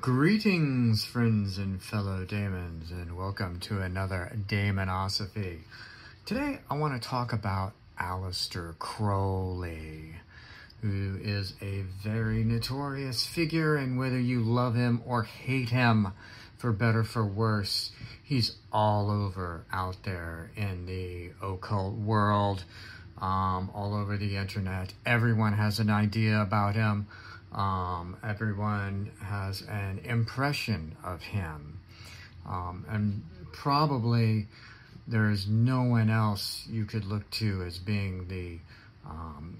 Greetings, friends and fellow daemons, and welcome to another Daimonosophy. Today, I want to talk about Aleister Crowley, who is a very notorious figure, and whether you love him or hate him, for better for worse, he's all over out there in the occult world, um, all over the internet. Everyone has an idea about him. Um, everyone has an impression of him. Um, and probably there is no one else you could look to as being the um,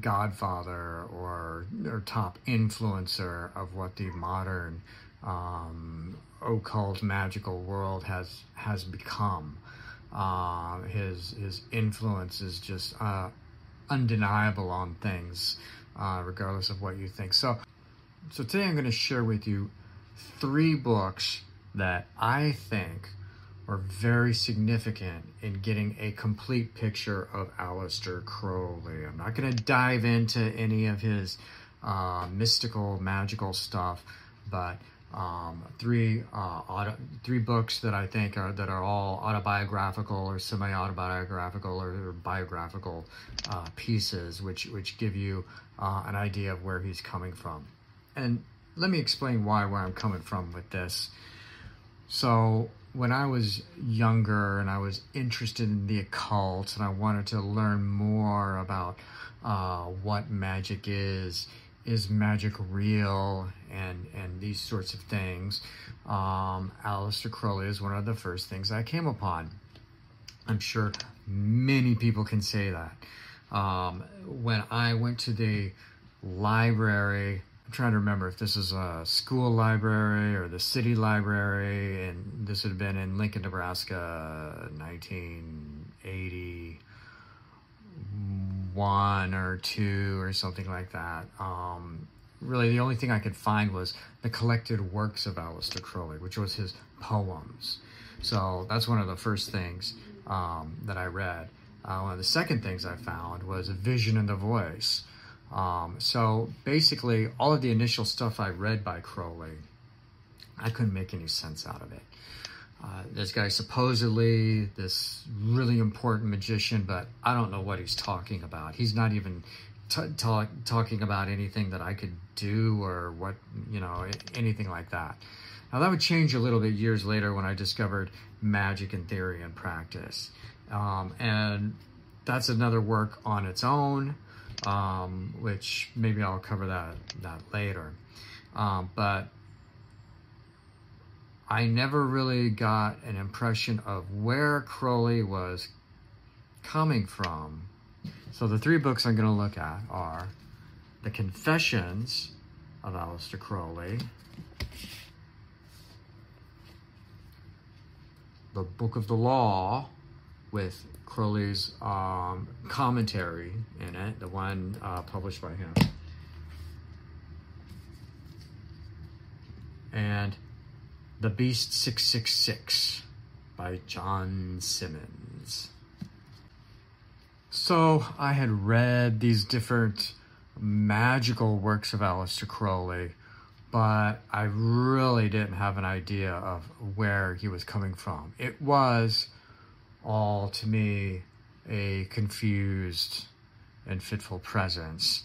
godfather or, or top influencer of what the modern um, occult magical world has has become. Uh, his his influence is just uh, undeniable on things uh, regardless of what you think. So, so today I'm going to share with you three books that I think are very significant in getting a complete picture of Aleister Crowley. I'm not going to dive into any of his uh, mystical, magical stuff, but um, three uh, auto, three books that I think are that are all autobiographical or semi-autobiographical or, or biographical uh, pieces, which which give you uh, an idea of where he's coming from. And let me explain why where I'm coming from with this. So when I was younger and I was interested in the occult and I wanted to learn more about uh, what magic is is magic real and and these sorts of things. Um, Aleister Crowley is one of the first things I came upon. I'm sure many people can say that. Um, when I went to the library I'm trying to remember if this is a school library or the city library and this would have been in Lincoln Nebraska 1980 one or two or something like that. Um, really, the only thing I could find was the collected works of Aleister Crowley, which was his poems. So that's one of the first things um, that I read. Uh, one of the second things I found was a vision and the voice. Um, so basically, all of the initial stuff I read by Crowley, I couldn't make any sense out of it. Uh, this guy supposedly this really important magician, but I don't know what he's talking about. He's not even talk, talking about anything that I could do or what you know anything like that. Now that would change a little bit years later when I discovered magic in theory and practice, um, and that's another work on its own, um, which maybe I'll cover that that later. Um, but I never really got an impression of where Crowley was coming from. So the three books I'm going to look at are The Confessions of Aleister Crowley, The Book of the Law with Crowley's um, commentary in it, the one uh, published by him. And the Beast 666 by John Symonds. So I had read these different magical works of Aleister Crowley, but I really didn't have an idea of where he was coming from. It was all to me a confused and fitful presence.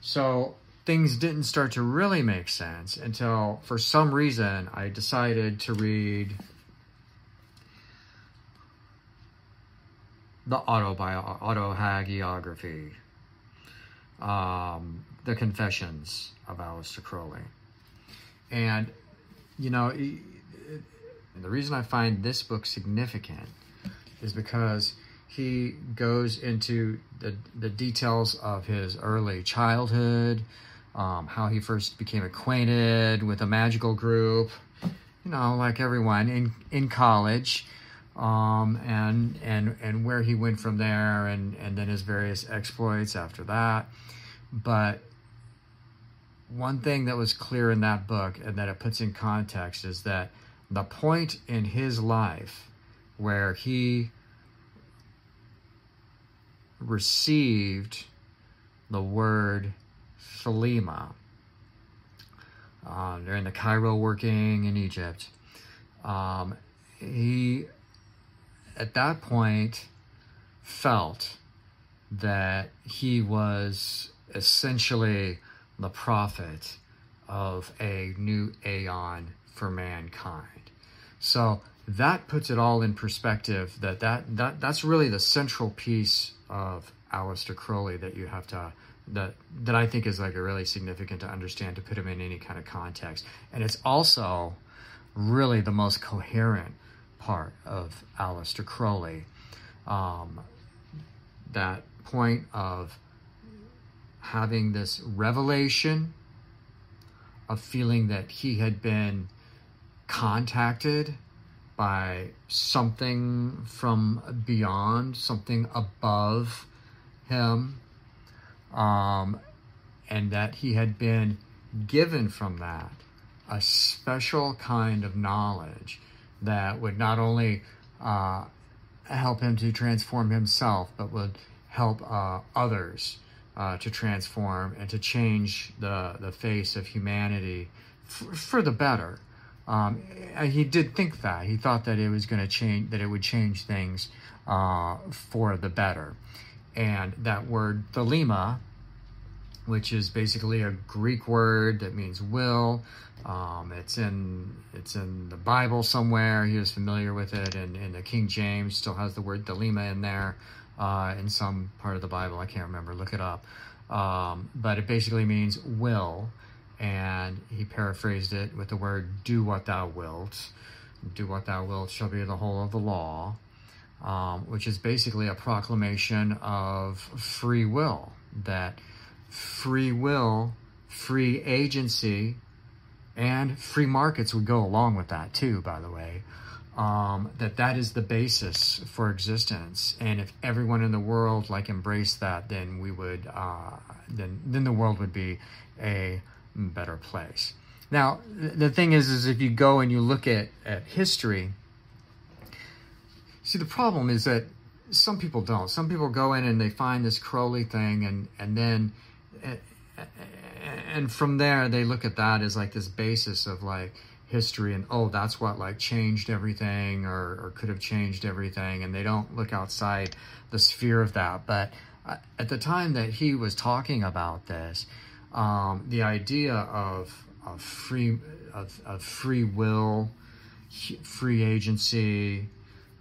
So things didn't start to really make sense until, for some reason, I decided to read the autobio- autohagiography, um, the Confessions of Aleister Crowley. And, you know, the reason I find this book significant is because he goes into the, the details of his early childhood, um, how he first became acquainted with a magical group, you know, like everyone in in college, um, and and and where he went from there, and and then his various exploits after that. But one thing that was clear in that book, and that it puts in context, is that the point in his life where he received the word Thelema. um, during the Cairo working in Egypt. Um, he, at that point, felt that he was essentially the prophet of a new aeon for mankind. So that puts it all in perspective that, that, that that's really the central piece of Aleister Crowley that you have to that that I think is like a really significant to understand to put him in any kind of context. And it's also really the most coherent part of Aleister Crowley. Um, that point of having this revelation of feeling that he had been contacted by something from beyond, something above him, um, and that he had been given from that a special kind of knowledge that would not only uh, help him to transform himself, but would help uh, others uh, to transform and to change the, the face of humanity f- for the better. Um, he did think that he thought that it was going to change, that it would change things uh, for the better. And that word thelema, which is basically a Greek word that means will. Um, it's in it's in the Bible somewhere. He was familiar with it, and, and the King James still has the word thelema in there uh, in some part of the Bible. I can't remember. Look it up. Um, but it basically means will, and he paraphrased it with the word "do what thou wilt." Do what thou wilt shall be the whole of the law, um, which is basically a proclamation of free will. That free will, free agency, and free markets would go along with that too. By the way, um, that that is the basis for existence and if everyone in the world like embraced that then we would uh, then then the world would be a better place now the thing is is if you go and you look at, at history see the problem is that some people don't. Some people go in and they find this crowley thing and and then and from there they look at that as like this basis of like history and oh that's what like changed everything or, or could have changed everything and they don't look outside the sphere of that. But uh, at the time that he was talking about this um, the idea of, of free of, of free will free agency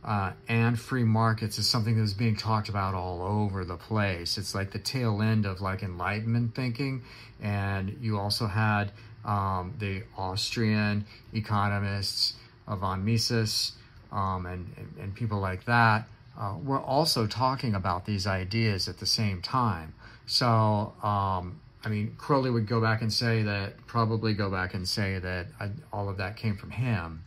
uh, and free markets is something that's being talked about all over the place. It's like the tail end of like Enlightenment thinking, and you also had um, the Austrian economists, von Mises, um, and, and, and, people like that, uh, were also talking about these ideas at the same time. So, um, I mean, Crowley would go back and say that, probably go back and say that I, uh, all of that came from him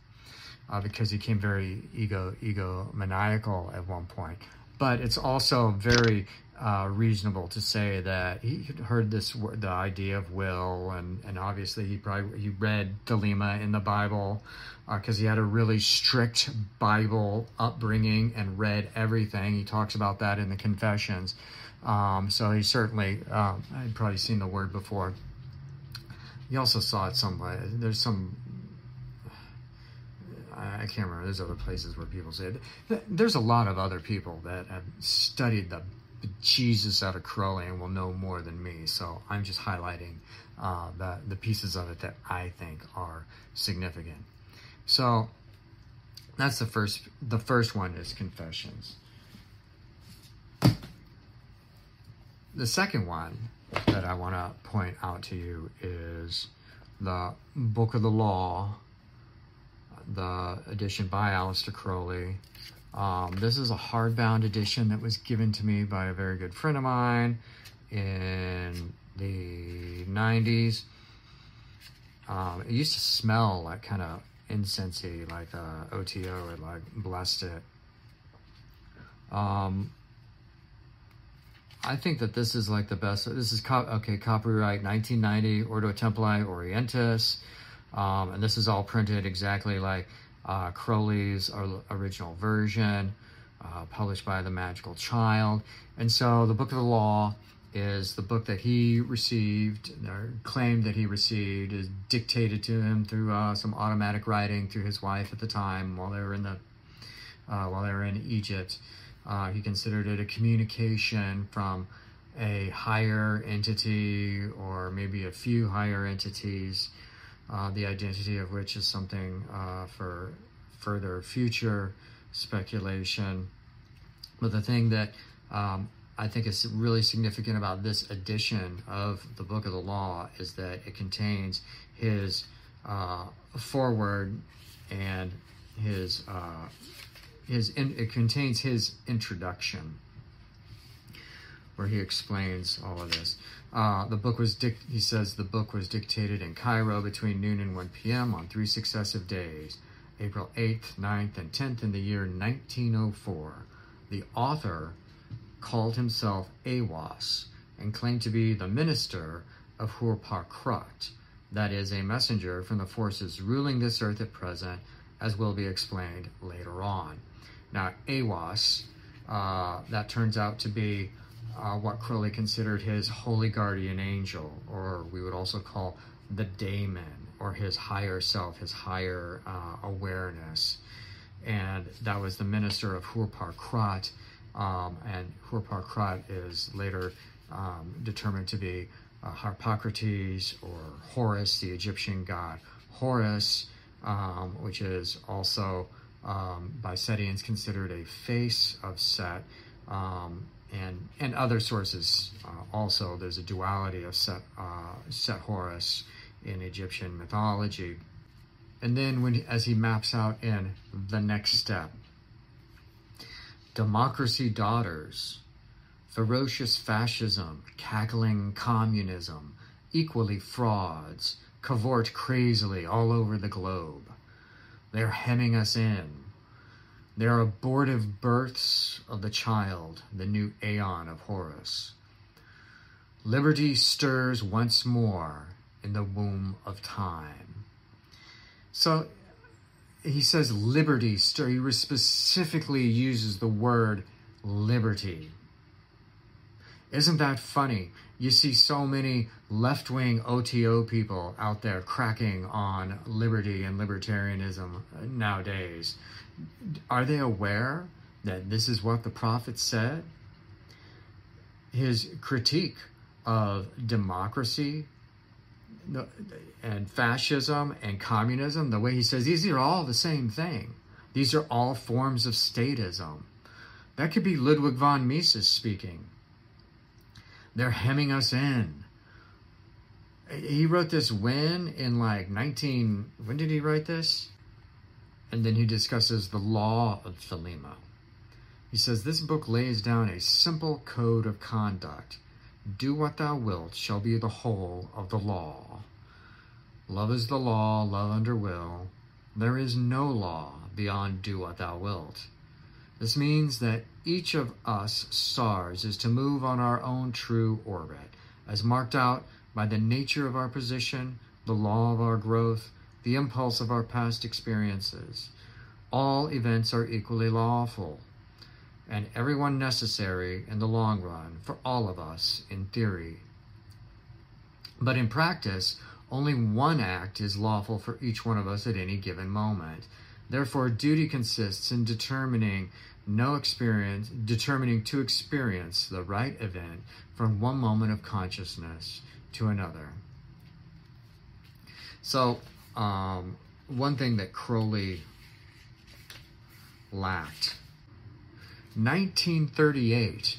uh, because he became very ego egomaniacal at one point. But it's also very uh, reasonable to say that he heard this the idea of will and and obviously he probably he read Thelema in the Bible because uh, he had a really strict Bible upbringing and read everything. He talks about that in the Confessions. Um, so he certainly um, probably seen the word before. He also saw it somewhere. There's some I can't remember. There's other places where people say it. There's a lot of other people that have studied the Jesus out of Crowley and will know more than me. So I'm just highlighting uh, the, the pieces of it that I think are significant. So that's the first. The first one is confessions. The second one that I want to point out to you is the Book of the Law, the edition by Aleister Crowley. Um, this is a hardbound edition that was given to me by a very good friend of mine in the 90s. Um, it used to smell like kind of incensey, like uh, OTO had like blessed it. Um, I think that this is like the best. This is co- okay. Copyright 1990, Ordo Templi Orientis, um, and this is all printed exactly like uh, Crowley's original version, uh, published by the Magickal Childe. And so the Book of the Law is the book that he received or claimed that he received is dictated to him through uh, some automatic writing through his wife at the time while they were in the uh, while they were in Egypt. Uh, he considered it a communication from a higher entity or maybe a few higher entities, uh, the identity of which is something uh, for further future speculation. But the thing that um, I think is really significant about this edition of the Book of the Law is that it contains his uh, foreword and his uh, his in, it contains his introduction where he explains all of this. Uh, the book was he says the book was dictated in Cairo between noon and 1 p.m. on three successive days, April 8th, 9th, and 10th in the year 1904. The author called himself Aiwaz and claimed to be the minister of Hoor-paar-kraat, that is, a messenger from the forces ruling this earth at present, as will be explained later on. Now, Aiwaz, uh, that turns out to be uh, what Crowley considered his holy guardian angel, or we would also call the daemon, or his higher self, his higher uh, awareness. And that was the minister of Hoor-paar-kraat, um, and Hoor-paar-kraat is later um, determined to be uh, Harpocrates or Horus, the Egyptian god Horus, um, which is also um, by Setians considered a face of Set, um, and and other sources uh, also. There's a duality of Set, uh, Set Horus in Egyptian mythology, and then when as he maps out in the next step, democracy daughters, ferocious fascism, cackling communism, equally frauds, cavort crazily all over the globe. They're hemming us in. They're abortive births of the child, the new aeon of Horus. Liberty stirs once more in the womb of time. So he says liberty stir. He specifically uses the word liberty. Isn't that funny? You see so many left wing OTO people out there cracking on liberty and libertarianism nowadays. Are they aware that this is what the prophet said? His critique of democracy and fascism and communism, the way he says these are all the same thing. These are all forms of statism. That could be Ludwig von Mises speaking. They're hemming us in. He wrote this when in like 19 when did he write this? And then he discusses the law of Thelema. He says this book lays down a simple code of conduct. Do what thou wilt shall be the whole of the law. Love is the law, love under will. There is no law beyond do what thou wilt. This means that each of us stars is to move on our own true orbit, as marked out by the nature of our position, the law of our growth, the impulse of our past experiences. All events are equally lawful, and everyone necessary in the long run for all of us in theory. But in practice, only one act is lawful for each one of us at any given moment. Therefore, duty consists in determining no experience, determining to experience the right event from one moment of consciousness to another. So, um, one thing that Crowley lacked 1938.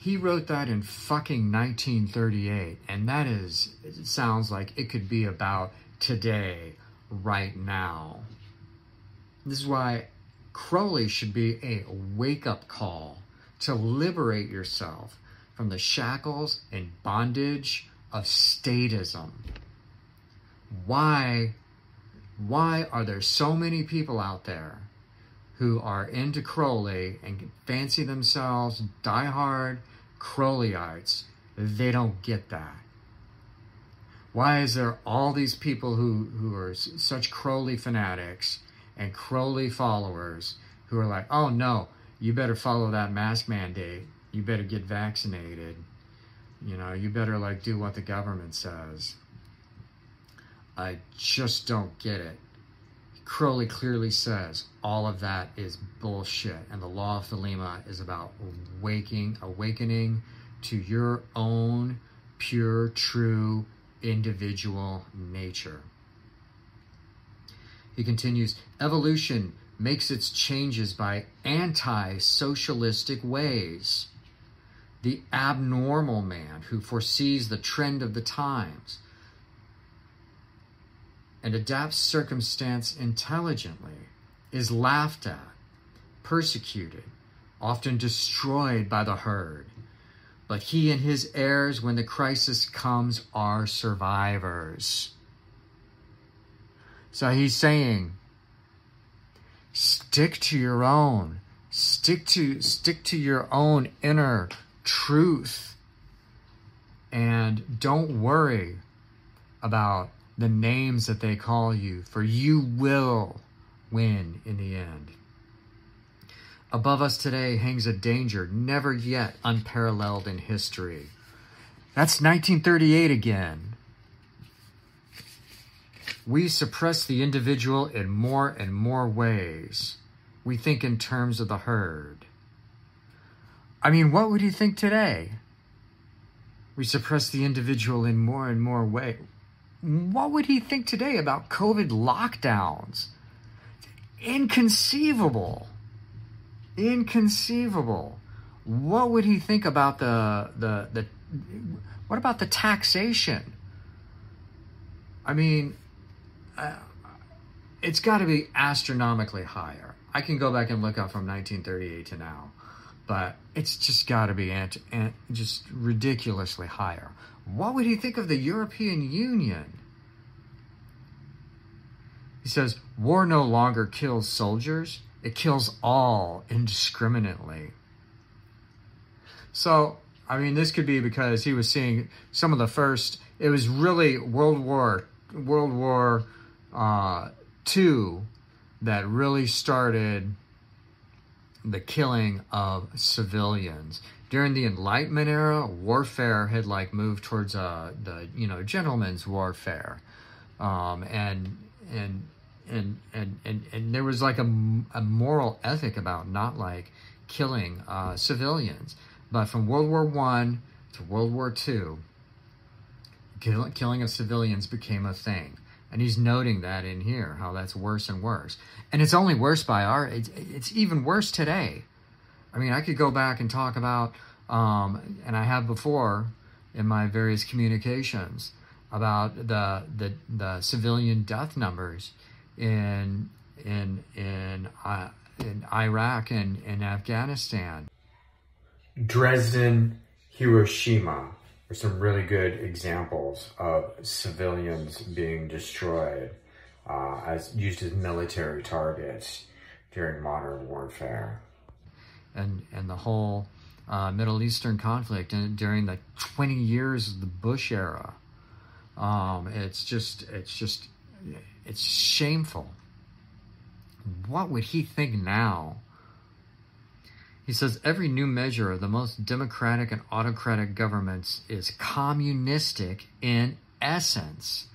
He wrote that in fucking 1938, and that is, it sounds like it could be about today, right now. This is why Crowley should be a wake up call to liberate yourself from the shackles and bondage of statism. Why, why are there so many people out there who are into Crowley and fancy themselves diehard Crowleyites? They don't get that. Why is there all these people who, who are such Crowley fanatics and Crowley followers who are like, oh no, you better follow that mask mandate. You better get vaccinated. You know, you better like do what the government says. I just don't get it. Crowley clearly says all of that is bullshit, and the law of Thelema is about waking, awakening to your own pure, true, individual nature. He continues evolution makes its changes by anti socialistic ways. The abnormal man who foresees the trend of the times and adapts circumstance intelligently is laughed at, persecuted, often destroyed by the herd. But he and his heirs, when the crisis comes, are survivors. So he's saying, stick to your own, stick to stick to your own inner truth, and don't worry about the names that they call you, for you will win in the end. Above us today hangs a danger never yet unparalleled in history. That's 1938 again. We suppress the individual in more and more ways. We think in terms of the herd. I mean, what would you think today? We suppress the individual in more and more ways what would he think today about COVID lockdowns? Inconceivable. Inconceivable. What would he think about the the the what about the taxation? I mean, uh, it's got to be astronomically higher. I can go back and look up from 1938 to now, but it's just got to be ant- ant- just ridiculously higher. What would he think of the European Union? He says, War no longer kills soldiers, it kills all indiscriminately. So, I mean, this could be because he was seeing some of the first, it was really World War, World War uh, II that really started the killing of civilians during the Enlightenment era, warfare had like moved towards uh, the you know gentleman's warfare, um, and and and and and and there was like a, a moral ethic about not like killing uh, civilians. But from World War One to World War Two, kill, killing of civilians became a thing. And he's noting that in here, how that's worse and worse. And it's only worse by our, it's, it's even worse today. I mean, I could go back and talk about, um, and I have before in my various communications about the the, the civilian death numbers in in in uh, in Iraq and in Afghanistan. Dresden, Hiroshima are some really good examples of civilians being destroyed uh, as used as military targets during modern warfare and and the whole uh, Middle Eastern conflict and during the 20 years of the Bush era. Um, it's just it's just it's shameful. What would he think now? He says every new measure of the most democratic and autocratic governments is communistic in essence.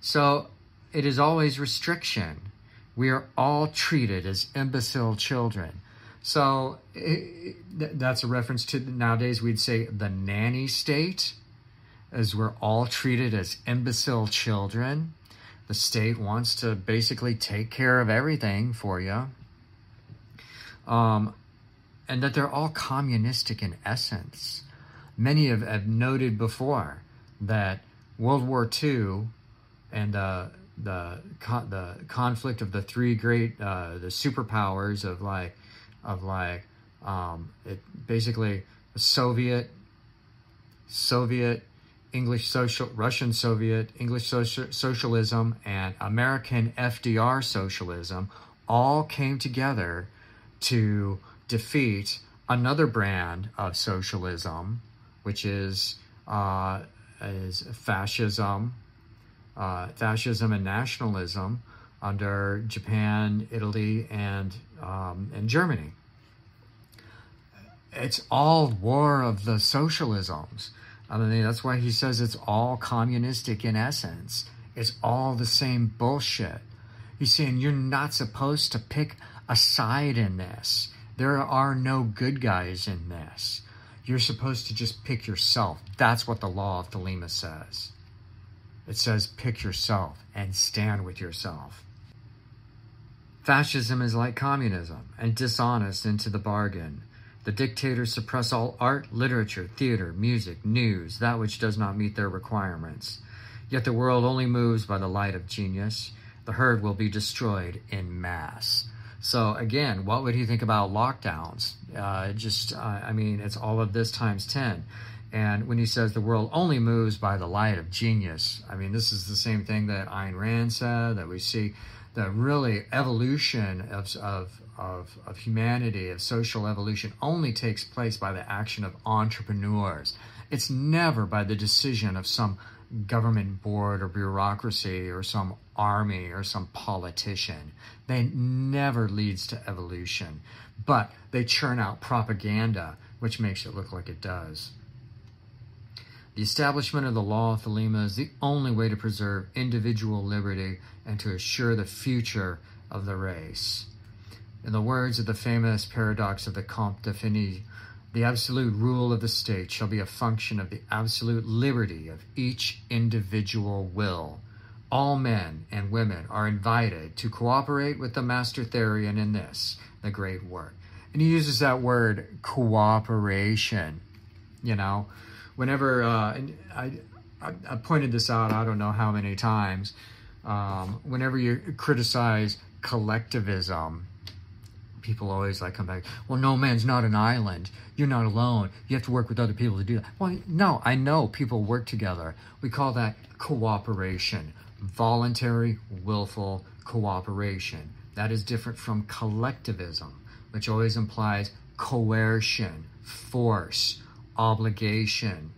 So it is always restriction. We are all treated as imbecile children. So it, that's a reference to nowadays we'd say the nanny state, as we're all treated as imbecile children. The state wants to basically take care of everything for you. Um, and that they're all communistic in essence. Many have, have noted before that World War II and uh, the the conflict of the three great uh, the superpowers of like of like um, it basically Soviet, Soviet, English social, Russian Soviet, English social, socialism, and American FDR socialism all came together to defeat another brand of socialism, which is uh, is fascism, uh, fascism and nationalism, under Japan, Italy, and um, and Germany. It's all war of the socialisms. I mean, that's why he says it's all communistic in essence. It's all the same bullshit. He's saying you're not supposed to pick a side in this. There are no good guys in this. You're supposed to just pick yourself. That's what the law of Thelema says. It says pick yourself and stand with yourself. Fascism is like communism and dishonest into the bargain. The dictators suppress all art, literature, theater, music, news, that which does not meet their requirements. Yet the world only moves by the light of genius. The herd will be destroyed in mass. So again, what would he think about lockdowns? Uh, just, uh, I mean, it's all of this times 10. And when he says the world only moves by the light of genius, I mean, this is the same thing that Ayn Rand said, that we see the really evolution of, of, of, of humanity, of social evolution, only takes place by the action of entrepreneurs. It's never by the decision of some government board or bureaucracy or some army or some politician. They never leads to evolution, but they churn out propaganda, which makes it look like it does. The establishment of the law of Thelema is the only way to preserve individual liberty and to assure the future of the race. In the words of the famous paradox of the Comte de Fénix, the absolute rule of the state shall be a function of the absolute liberty of each individual will. All men and women are invited to cooperate with the Master Therion in this, the great work. And he uses that word cooperation. You know, whenever uh, I, I, I pointed this out, I don't know how many times. Um, whenever you criticize collectivism, people always like come back, well, no man's not an island. You're not alone. You have to work with other people to do that. Well, no, I know people work together. We call that cooperation, voluntary, willful cooperation. That is different from collectivism, which always implies coercion, force, obligation.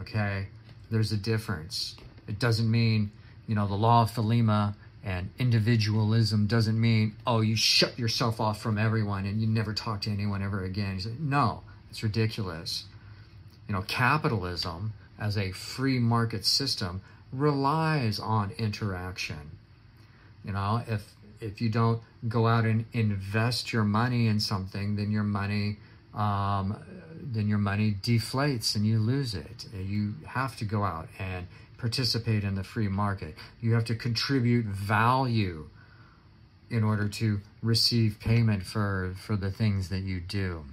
Okay? There's a difference. It doesn't mean, you know, the law of Thelema and individualism doesn't mean, oh, you shut yourself off from everyone and you never talk to anyone ever again. No, it's ridiculous. You know, capitalism as a free market system relies on interaction. You know, if if you don't go out and invest your money in something, then your money um, then your money deflates and you lose it. You have to go out and participate in the free market. You have to contribute value in order to receive payment for, for the things that you do.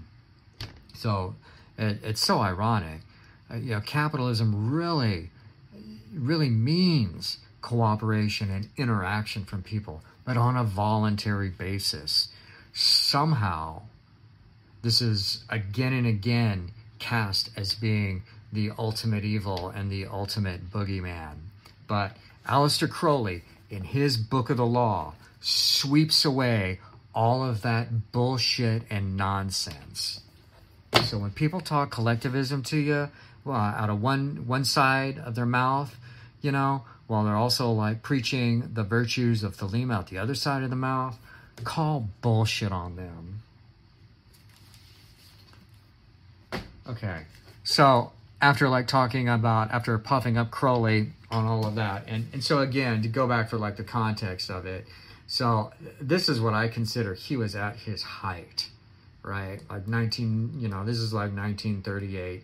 So it, it's so ironic. Uh, you know, capitalism really, really means cooperation and interaction from people, but on a voluntary basis. Somehow, this is again and again cast as being the ultimate evil and the ultimate boogeyman. But Aleister Crowley, in his Book of the Law, sweeps away all of that bullshit and nonsense. So when people talk collectivism to you, well, out of one one side of their mouth, you know, while they're also like preaching the virtues of Thelema out the other side of the mouth, call bullshit on them. Okay, so after like talking about after puffing up Crowley on all of that, and and so again to go back for like the context of it, so this is what I consider he was at his height, right? Like 19, you know, this is like 1938.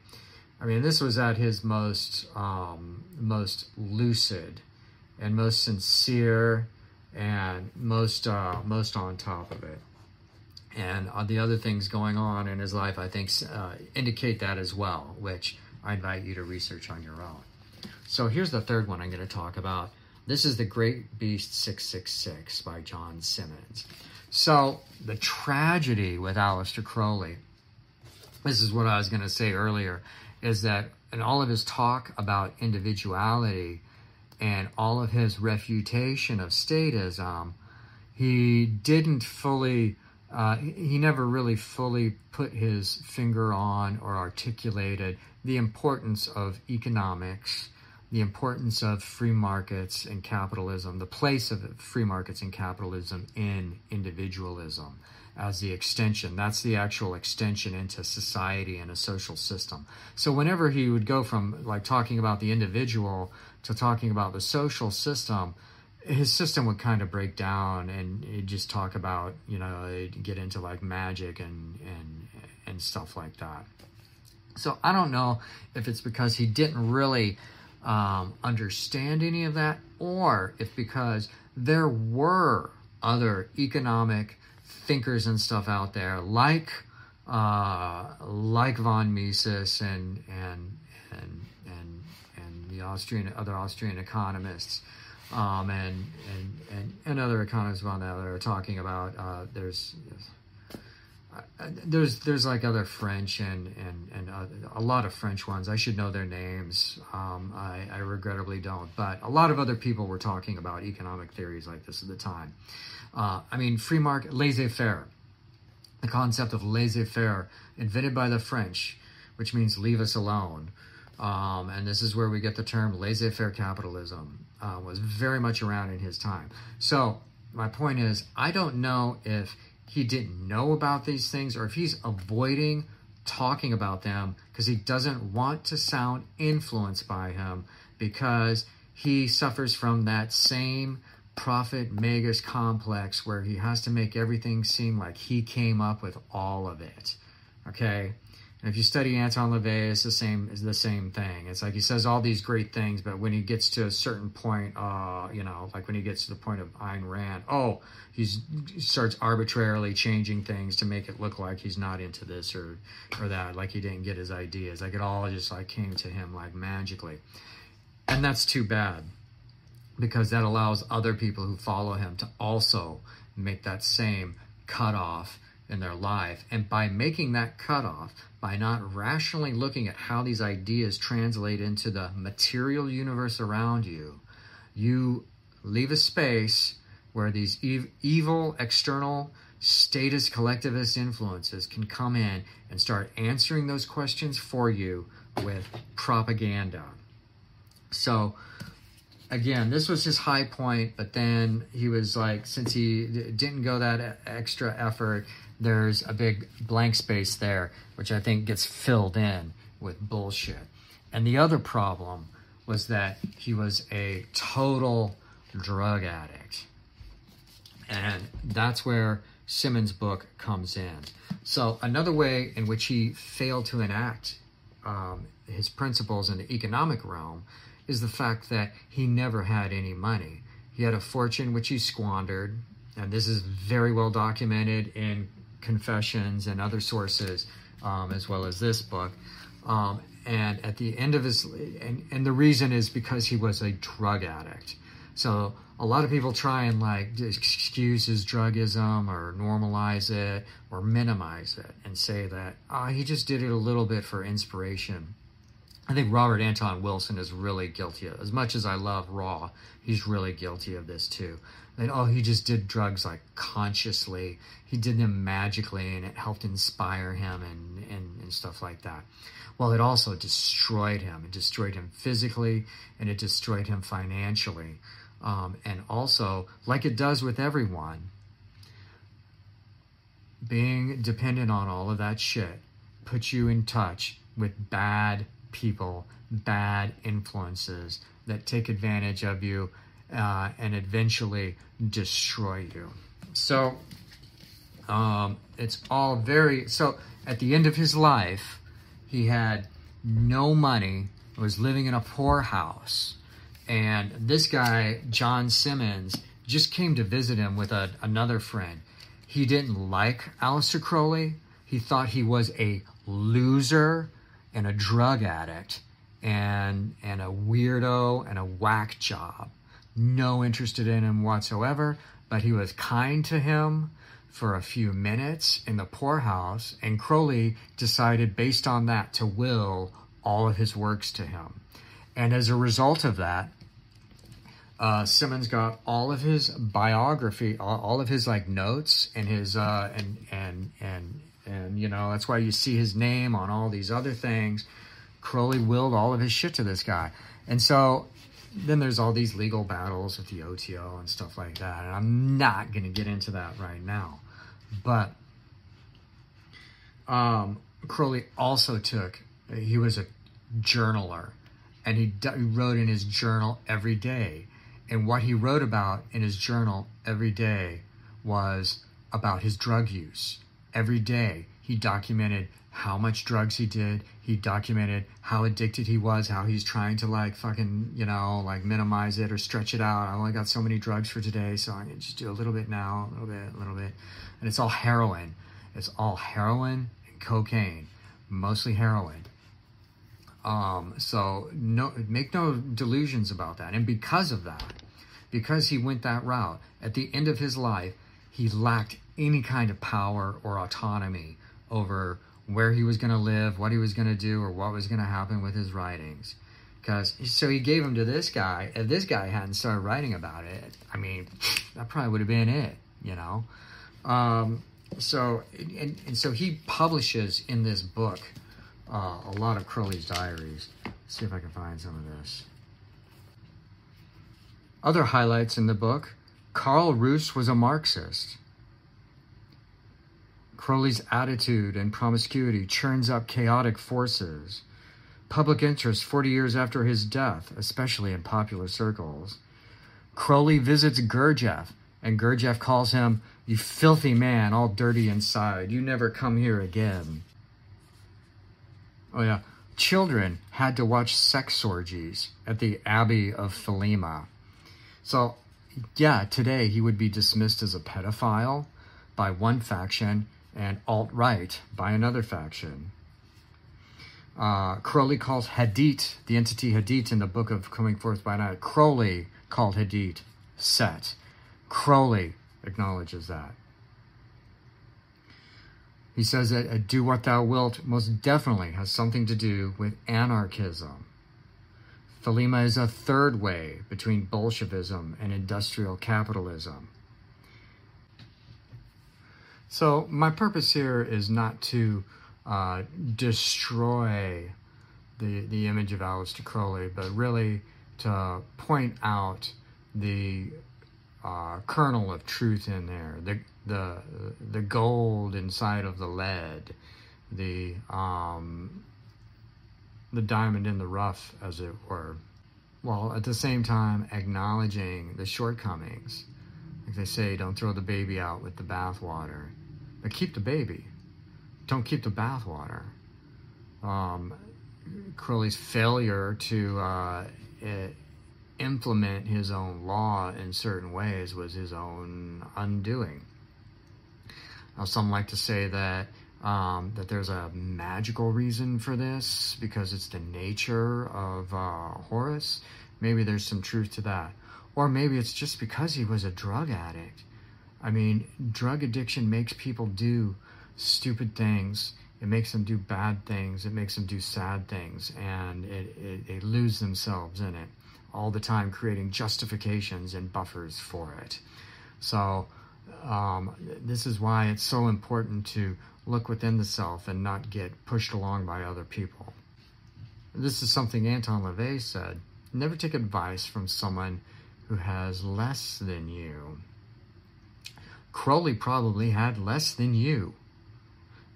I mean, this was at his most um, most lucid and most sincere and most uh, most on top of it and uh, the other things going on in his life, I think, uh, indicate that as well, which I invite you to research on your own. So here's the third one I'm going to talk about. This is The Great Beast 666 by John Symonds. So the tragedy with Aleister Crowley, this is what I was going to say earlier, is that in all of his talk about individuality and all of his refutation of statism, he didn't fully uh, he never really fully put his finger on or articulated the importance of economics, the importance of free markets and capitalism, the place of free markets and capitalism in individualism. as the extension. That's the actual extension into society and a social system. So whenever he would go from like talking about the individual to talking about the social system, his system would kind of break down and he'd just talk about, you know, get into like magic and, and, and stuff like that. So I don't know if it's because he didn't really um, understand any of that or if because there were other economic thinkers and stuff out there like uh, like von Mises and and and and and the Austrian other Austrian economists um, and, and and and other economists around that are talking about uh, there's there's there's like other French and and and uh, a lot of French ones. I should know their names. Um, I, I regrettably don't, but a lot of other people were talking about economic theories like this at the time. Uh, I mean, free market, laissez-faire, the concept of laissez-faire, invented by the French, which means leave us alone. Um, and this is where we get the term laissez-faire capitalism. Uh, was very much around in his time. So my point is, I don't know if he didn't know about these things or if he's avoiding talking about them because he doesn't want to sound influenced by him because he suffers from that same prophet magus complex where he has to make everything seem like he came up with all of it. Okay if you study Anton LaVey, it's the same. It's the same thing. It's like he says all these great things, but when he gets to a certain point, uh, you know, like when he gets to the point of Ayn Rand, oh, he starts arbitrarily changing things to make it look like he's not into this or or that, like he didn't get his ideas. Like it all just like came to him like magically, and that's too bad because that allows other people who follow him to also make that same cutoff in their life. And by making that cutoff, by not rationally looking at how these ideas translate into the material universe around you, you leave a space where these ev- evil external status collectivist influences can come in and start answering those questions for you with propaganda. So, again, this was his high point, but then he was like, since he didn't go that extra effort, there's a big blank space there, which I think gets filled in with bullshit. And the other problem was that he was a total drug addict. And that's where Symonds' book comes in. So, another way in which he failed to enact um, his principles in the economic realm is the fact that he never had any money. He had a fortune which he squandered, and this is very well documented in confessions and other sources, um, as well as this book. Um, and at the end of his, and, and the reason is because he was a drug addict. So a lot of people try and like excuse his drugism or normalize it or minimize it and say that oh, he just did it a little bit for inspiration. I think Robert Anton Wilson is really guilty of As much as I love Raw, he's really guilty of this too. That oh he just did drugs like consciously. He did them magically and it helped inspire him and, and, and stuff like that. Well it also destroyed him. It destroyed him physically and it destroyed him financially. Um, and also like it does with everyone being dependent on all of that shit puts you in touch with bad people bad influences that take advantage of you uh, and eventually destroy you. So um, it's all very. So at the end of his life, he had no money, was living in a poor house. And this guy, John Symonds, just came to visit him with a, another friend. He didn't like Aleister Crowley. He thought he was a loser and a drug addict and and a weirdo and a whack job no interested in him whatsoever, but he was kind to him for a few minutes in the poorhouse, and Crowley decided based on that to will all of his works to him. And as a result of that, uh, Symonds got all of his biography, all, all of his like notes and his uh, and and and and you know that's why you see his name on all these other things. Crowley willed all of his shit to this guy, and so then there's all these legal battles with the OTO and stuff like that. And I'm not going to get into that right now. But um, Crowley also took, he was a journaler and he, he wrote in his journal every day. And what he wrote about in his journal every day was about his drug use. Every day he documented how much drugs he did. He documented how addicted he was, how he's trying to like fucking, you know, like minimize it or stretch it out. I only got so many drugs for today, so I'm gonna just do a little bit now, a little bit, a little bit. And it's all heroin. It's all heroin and cocaine, mostly heroin. Um, so no, make no delusions about that. And because of that, because he went that route, at the end of his life, he lacked any kind of power or autonomy over where he was going to live, what he was going to do, or what was going to happen with his writings. Because so he gave them to this guy. If this guy hadn't started writing about it, I mean, that probably would have been it, you know. Um, so and, and so he publishes in this book uh, a lot of Crowley's diaries. Let's see if I can find some of this. Other highlights in the book Karl Ruse was a Marxist. Crowley's attitude and promiscuity churns up chaotic forces. Public interest 40 years after his death, especially in popular circles. Crowley visits Gurdjieff, and Gurdjieff calls him, You filthy man, all dirty inside. You never come here again. Oh, yeah. Children had to watch sex orgies at the Abbey of Thelema. So, yeah, today he would be dismissed as a pedophile by one faction and alt right by another faction. Uh, Crowley calls Hadit, the entity Hadit in the book of Coming Forth by Night, Crowley called Hadit Set. Crowley acknowledges that. He says that do what thou wilt most definitely has something to do with anarchism. Thelema is a third way between Bolshevism and industrial capitalism. So, my purpose here is not to uh, destroy the, the image of Aleister Crowley, but really to point out the uh, kernel of truth in there, the, the the gold inside of the lead, the um, the diamond in the rough, as it were, while at the same time acknowledging the shortcomings. Like they say, don't throw the baby out with the bathwater, but keep the baby. Don't keep the bathwater. Um, Crowley's failure to uh, implement his own law in certain ways was his own undoing. Now, some like to say that um, that there's a magical reason for this because it's the nature of uh, Horus. Maybe there's some truth to that. Or maybe it's just because he was a drug addict. I mean, drug addiction makes people do stupid things. It makes them do bad things. It makes them do sad things. And it, it, they lose themselves in it all the time, creating justifications and buffers for it. So, um, this is why it's so important to look within the self and not get pushed along by other people. This is something Anton LaVey said. Never take advice from someone who has less than you. Crowley probably had less than you.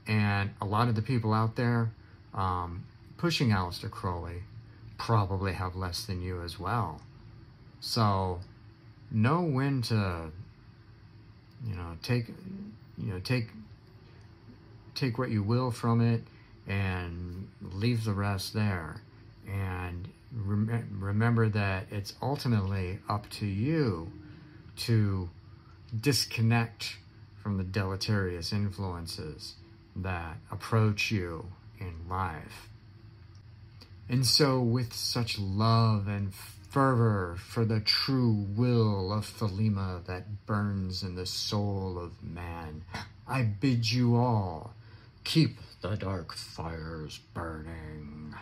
And a lot of the people out there um, pushing Aleister Crowley probably have less than you as well. So know when to you know take you know take take what you will from it and leave the rest there and rem- remember that it's ultimately up to you to disconnect from the deleterious influences that approach you in life. And so, with such love and fervor for the true will of Thelema that burns in the soul of man, I bid you all keep the dark fires burning.